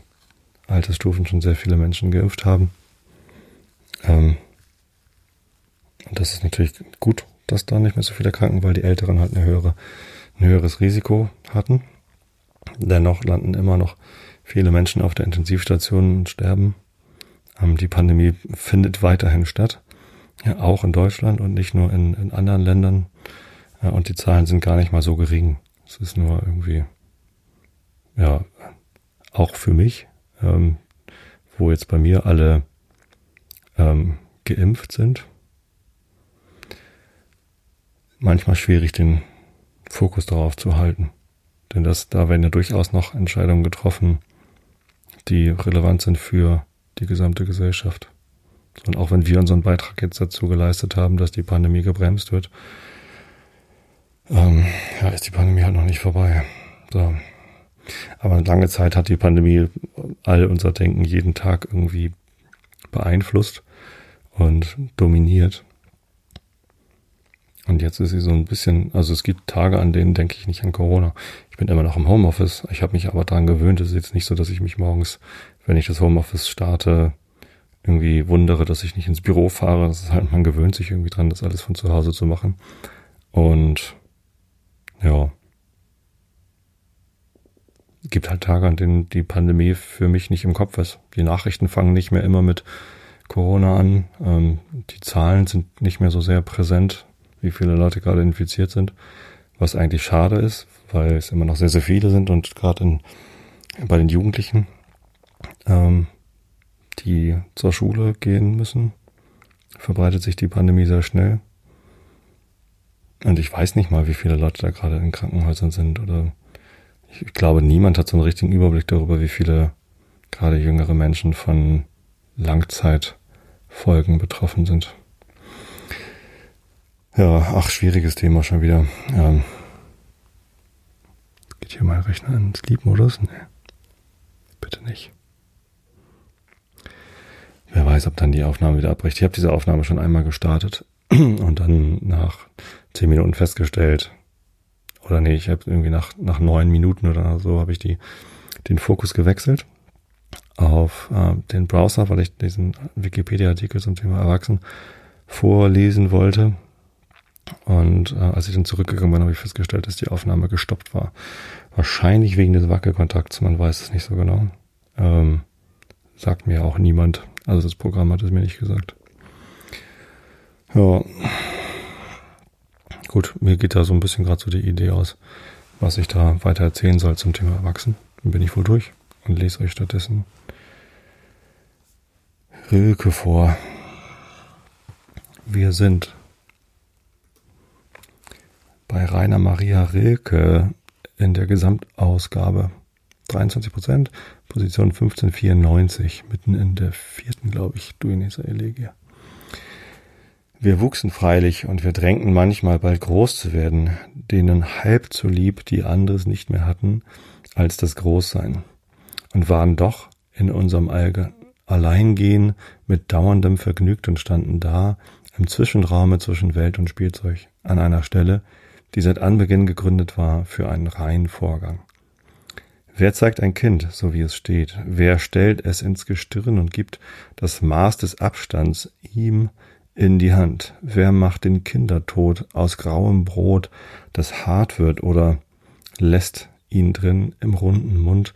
Altersstufen schon sehr viele Menschen geimpft haben. Ähm, und das ist natürlich gut, dass da nicht mehr so viele erkranken, weil die Älteren halt eine höhere, ein höheres Risiko hatten. Dennoch landen immer noch viele Menschen auf der Intensivstation und sterben. Ähm, die Pandemie findet weiterhin statt, ja, auch in Deutschland und nicht nur in, in anderen Ländern. Und die Zahlen sind gar nicht mal so gering. Es ist nur irgendwie, ja, auch für mich, ähm, wo jetzt bei mir alle ähm, geimpft sind, manchmal schwierig, den Fokus darauf zu halten. Denn das, da werden ja durchaus noch Entscheidungen getroffen, die relevant sind für die gesamte Gesellschaft. Und auch wenn wir unseren Beitrag jetzt dazu geleistet haben, dass die Pandemie gebremst wird, ähm, ja, ist die Pandemie halt noch nicht vorbei. So. Aber lange Zeit hat die Pandemie all unser Denken jeden Tag irgendwie beeinflusst und dominiert. Und jetzt ist sie so ein bisschen, also es gibt Tage, an denen denke ich nicht an Corona. Ich bin immer noch im Homeoffice. Ich habe mich aber daran gewöhnt. Es ist jetzt nicht so, dass ich mich morgens, wenn ich das Homeoffice starte, irgendwie wundere, dass ich nicht ins Büro fahre. Das ist halt, man gewöhnt sich irgendwie dran, das alles von zu Hause zu machen. Und ja. Gibt halt Tage, an denen die Pandemie für mich nicht im Kopf ist. Die Nachrichten fangen nicht mehr immer mit Corona an. Ähm, die Zahlen sind nicht mehr so sehr präsent wie viele Leute gerade infiziert sind, was eigentlich schade ist, weil es immer noch sehr, sehr viele sind und gerade in, bei den Jugendlichen, ähm, die zur Schule gehen müssen, verbreitet sich die Pandemie sehr schnell. Und ich weiß nicht mal, wie viele Leute da gerade in Krankenhäusern sind oder ich glaube, niemand hat so einen richtigen Überblick darüber, wie viele gerade jüngere Menschen von Langzeitfolgen betroffen sind. Ja, ach, schwieriges Thema schon wieder. Ähm, geht hier mein Rechner in Sleep-Modus? Nee. Bitte nicht. Wer weiß, ob dann die Aufnahme wieder abbricht. Ich habe diese Aufnahme schon einmal gestartet [clears throat] und dann nach zehn Minuten festgestellt, oder nee, ich habe irgendwie nach, nach neun Minuten oder so habe ich die, den Fokus gewechselt auf äh, den Browser, weil ich diesen Wikipedia-Artikel zum Thema Erwachsen vorlesen wollte. Und äh, als ich dann zurückgegangen bin, habe ich festgestellt, dass die Aufnahme gestoppt war. Wahrscheinlich wegen des Wackelkontakts, man weiß es nicht so genau. Ähm, sagt mir auch niemand. Also das Programm hat es mir nicht gesagt. Ja. Gut, mir geht da so ein bisschen gerade so die Idee aus, was ich da weiter erzählen soll zum Thema Erwachsen. Dann bin ich wohl durch und lese euch stattdessen Rilke vor. Wir sind bei Rainer Maria Rilke in der Gesamtausgabe 23 Prozent, Position 1594, mitten in der vierten, glaube ich, Duineser Elegie. Wir wuchsen freilich und wir drängten manchmal bald groß zu werden, denen halb so lieb die anderes nicht mehr hatten als das Großsein, und waren doch in unserem Alleingehen mit dauerndem Vergnügt und standen da im Zwischenraume zwischen Welt und Spielzeug an einer Stelle, die seit Anbeginn gegründet war für einen reinen Vorgang. Wer zeigt ein Kind, so wie es steht? Wer stellt es ins Gestirn und gibt das Maß des Abstands ihm in die Hand? Wer macht den Kindertod aus grauem Brot, das hart wird, oder lässt ihn drin im runden Mund,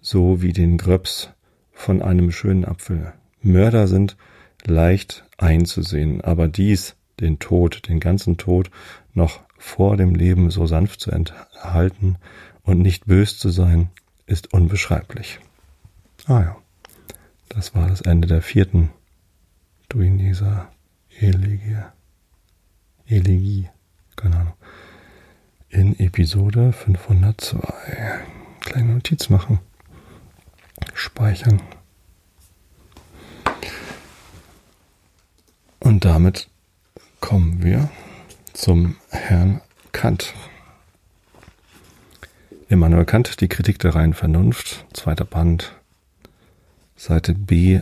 so wie den Gröps von einem schönen Apfel? Mörder sind leicht einzusehen, aber dies, den Tod, den ganzen Tod, noch vor dem Leben so sanft zu enthalten und nicht bös zu sein, ist unbeschreiblich. Ah ja, das war das Ende der vierten Duineser Elegie. Elegie, keine Ahnung. In Episode 502. Kleine Notiz machen. Speichern. Und damit kommen wir zum Herrn Kant. Immanuel Kant, die Kritik der reinen Vernunft, zweiter Band, Seite B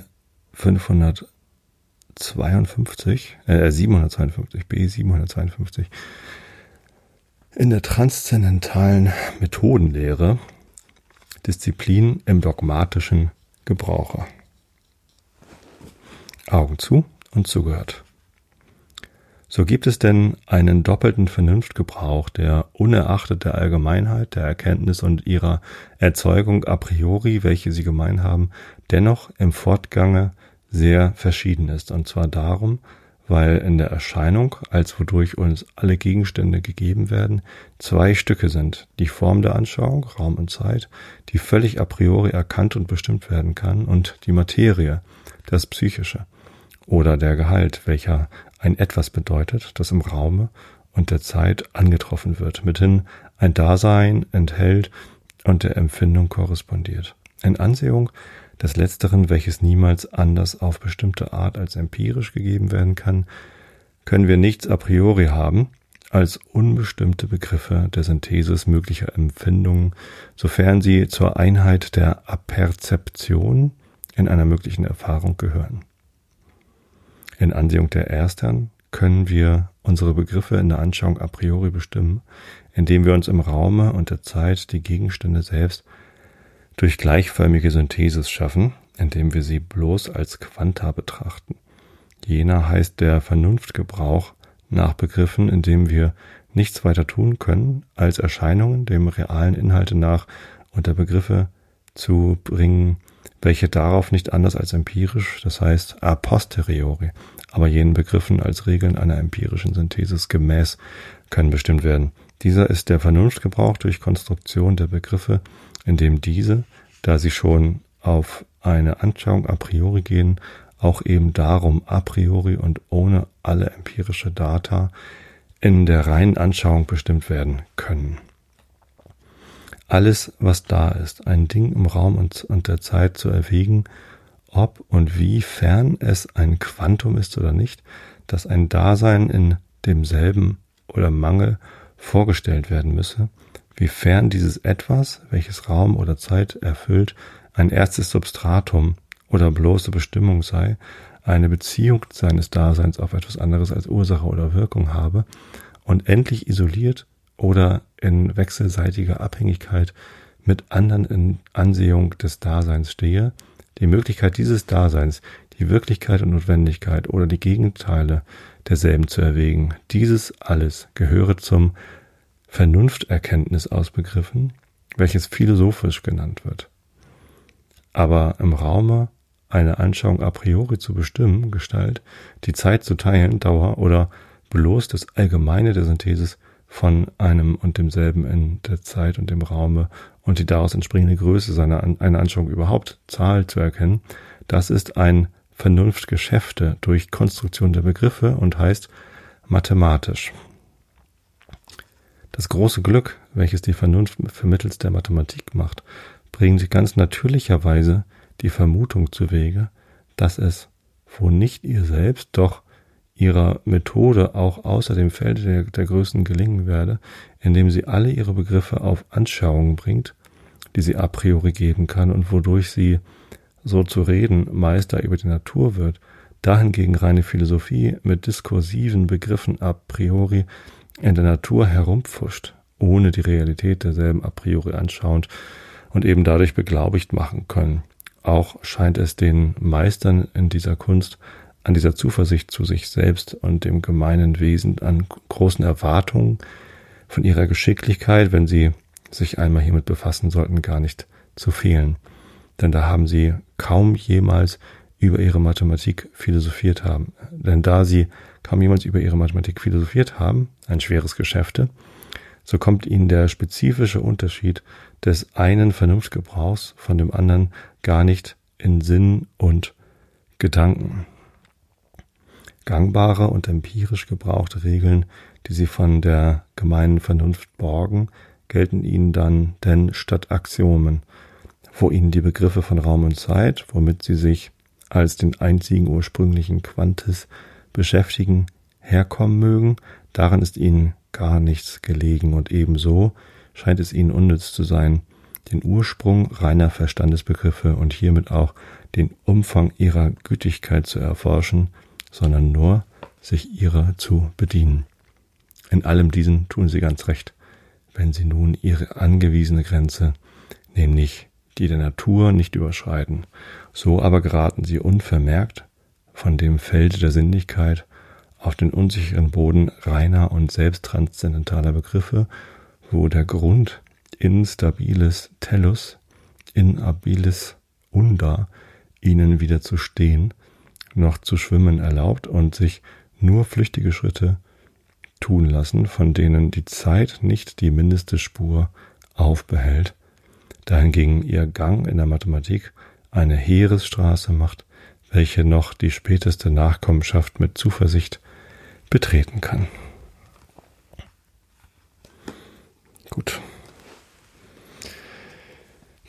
552, äh 752, B 752. In der transzendentalen Methodenlehre Disziplin im dogmatischen Gebrauche. Augen zu und zugehört. So gibt es denn einen doppelten Vernunftgebrauch, der unerachtet der Allgemeinheit, der Erkenntnis und ihrer Erzeugung a priori, welche sie gemein haben, dennoch im Fortgange sehr verschieden ist, und zwar darum, weil in der Erscheinung, als wodurch uns alle Gegenstände gegeben werden, zwei Stücke sind, die Form der Anschauung, Raum und Zeit, die völlig a priori erkannt und bestimmt werden kann, und die Materie, das Psychische, oder der Gehalt, welcher ein Etwas bedeutet, das im Raume und der Zeit angetroffen wird, mithin ein Dasein enthält und der Empfindung korrespondiert. In Ansehung des Letzteren, welches niemals anders auf bestimmte Art als empirisch gegeben werden kann, können wir nichts a priori haben, als unbestimmte Begriffe der Synthesis möglicher Empfindungen, sofern sie zur Einheit der Aperzeption in einer möglichen Erfahrung gehören. In Ansehung der Erstern können wir unsere Begriffe in der Anschauung a priori bestimmen, indem wir uns im Raume und der Zeit die Gegenstände selbst durch gleichförmige Synthesis schaffen, indem wir sie bloß als Quanta betrachten. Jener heißt der Vernunftgebrauch nach Begriffen, indem wir nichts weiter tun können, als Erscheinungen dem realen Inhalte nach unter Begriffe zu bringen, welche darauf nicht anders als empirisch, das heißt a posteriori, aber jenen Begriffen als Regeln einer empirischen Synthesis gemäß können bestimmt werden. Dieser ist der Vernunftgebrauch durch Konstruktion der Begriffe, indem diese, da sie schon auf eine Anschauung a priori gehen, auch eben darum a priori und ohne alle empirische Data in der reinen Anschauung bestimmt werden können alles, was da ist, ein Ding im Raum und, und der Zeit zu erwägen, ob und wie fern es ein Quantum ist oder nicht, dass ein Dasein in demselben oder Mangel vorgestellt werden müsse, wie fern dieses Etwas, welches Raum oder Zeit erfüllt, ein erstes Substratum oder bloße Bestimmung sei, eine Beziehung seines Daseins auf etwas anderes als Ursache oder Wirkung habe und endlich isoliert oder in wechselseitiger Abhängigkeit mit anderen in Ansehung des Daseins stehe, die Möglichkeit dieses Daseins, die Wirklichkeit und Notwendigkeit oder die Gegenteile derselben zu erwägen. Dieses alles gehöre zum Vernunfterkenntnis ausbegriffen, welches philosophisch genannt wird. Aber im Raume eine Anschauung a priori zu bestimmen, Gestalt, die Zeit zu teilen, Dauer oder bloß das Allgemeine der Synthesis von einem und demselben in der Zeit und dem Raume und die daraus entspringende Größe seiner einer Anschauung überhaupt Zahl zu erkennen, das ist ein Vernunftgeschäfte durch Konstruktion der Begriffe und heißt mathematisch. Das große Glück, welches die Vernunft vermittels der Mathematik macht, bringt ganz natürlicherweise die Vermutung zu Wege, dass es, wo nicht ihr selbst, doch ihrer Methode auch außer dem Felde der, der Größen gelingen werde, indem sie alle ihre Begriffe auf Anschauungen bringt, die sie a priori geben kann und wodurch sie, so zu reden, Meister über die Natur wird, dahingegen reine Philosophie mit diskursiven Begriffen a priori in der Natur herumpfuscht, ohne die Realität derselben a priori anschauend und eben dadurch beglaubigt machen können. Auch scheint es den Meistern in dieser Kunst an dieser Zuversicht zu sich selbst und dem gemeinen Wesen, an großen Erwartungen von ihrer Geschicklichkeit, wenn sie sich einmal hiermit befassen sollten, gar nicht zu fehlen. Denn da haben sie kaum jemals über ihre Mathematik philosophiert haben. Denn da sie kaum jemals über ihre Mathematik philosophiert haben, ein schweres Geschäfte, so kommt ihnen der spezifische Unterschied des einen Vernunftgebrauchs von dem anderen gar nicht in Sinn und Gedanken. Gangbare und empirisch gebrauchte Regeln, die sie von der gemeinen Vernunft borgen, gelten ihnen dann denn statt Axiomen, wo ihnen die Begriffe von Raum und Zeit, womit sie sich als den einzigen ursprünglichen Quantis beschäftigen, herkommen mögen, daran ist ihnen gar nichts gelegen. Und ebenso scheint es ihnen unnütz zu sein, den Ursprung reiner Verstandesbegriffe und hiermit auch den Umfang ihrer Gütigkeit zu erforschen, sondern nur sich ihrer zu bedienen. In allem diesen tun sie ganz recht, wenn sie nun ihre angewiesene Grenze, nämlich die der Natur, nicht überschreiten. So aber geraten sie unvermerkt von dem Felde der Sinnlichkeit auf den unsicheren Boden reiner und selbsttranszendentaler Begriffe, wo der Grund instabiles Tellus, inabilis unda, ihnen wieder zu stehen noch zu schwimmen erlaubt und sich nur flüchtige Schritte tun lassen, von denen die Zeit nicht die mindeste Spur aufbehält, dahingegen ihr Gang in der Mathematik eine Heeresstraße macht, welche noch die späteste Nachkommenschaft mit Zuversicht betreten kann. Gut.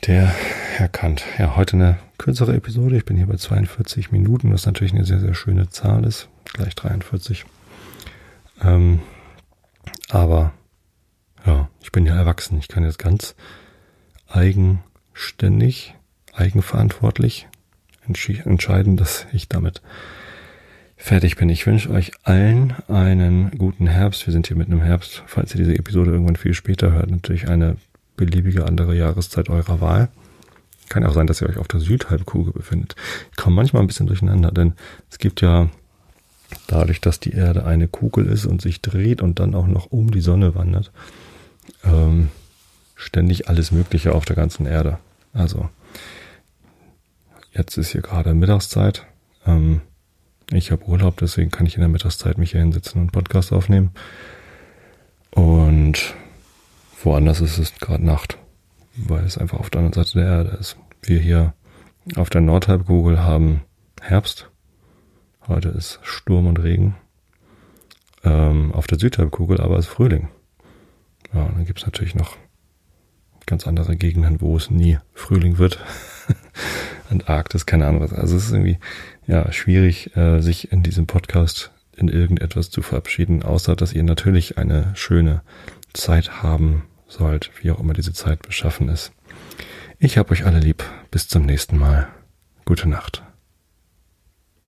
Der Herr Kant. Ja, heute eine kürzere Episode. Ich bin hier bei 42 Minuten, was natürlich eine sehr, sehr schöne Zahl ist. Gleich 43. Ähm, aber ja, ich bin ja erwachsen. Ich kann jetzt ganz eigenständig, eigenverantwortlich entscheiden, dass ich damit fertig bin. Ich wünsche euch allen einen guten Herbst. Wir sind hier mitten im Herbst. Falls ihr diese Episode irgendwann viel später hört, natürlich eine beliebige andere Jahreszeit eurer Wahl. Kann auch sein, dass ihr euch auf der Südhalbkugel befindet. Ich komme manchmal ein bisschen durcheinander, denn es gibt ja dadurch, dass die Erde eine Kugel ist und sich dreht und dann auch noch um die Sonne wandert, ähm, ständig alles Mögliche auf der ganzen Erde. Also jetzt ist hier gerade Mittagszeit. Ähm, ich habe Urlaub, deswegen kann ich in der Mittagszeit mich hier hinsetzen und Podcast aufnehmen. Und woanders ist es gerade Nacht weil es einfach auf der anderen Seite der Erde ist. Wir hier auf der Nordhalbkugel haben Herbst. Heute ist Sturm und Regen. Ähm, auf der Südhalbkugel aber ist Frühling. Ja, und dann gibt es natürlich noch ganz andere Gegenden, wo es nie Frühling wird. [laughs] Antarktis, keine Ahnung was. Also es ist irgendwie ja schwierig, äh, sich in diesem Podcast in irgendetwas zu verabschieden, außer dass ihr natürlich eine schöne Zeit haben sollt, wie auch immer diese Zeit beschaffen ist. Ich hab euch alle lieb. Bis zum nächsten Mal. Gute Nacht.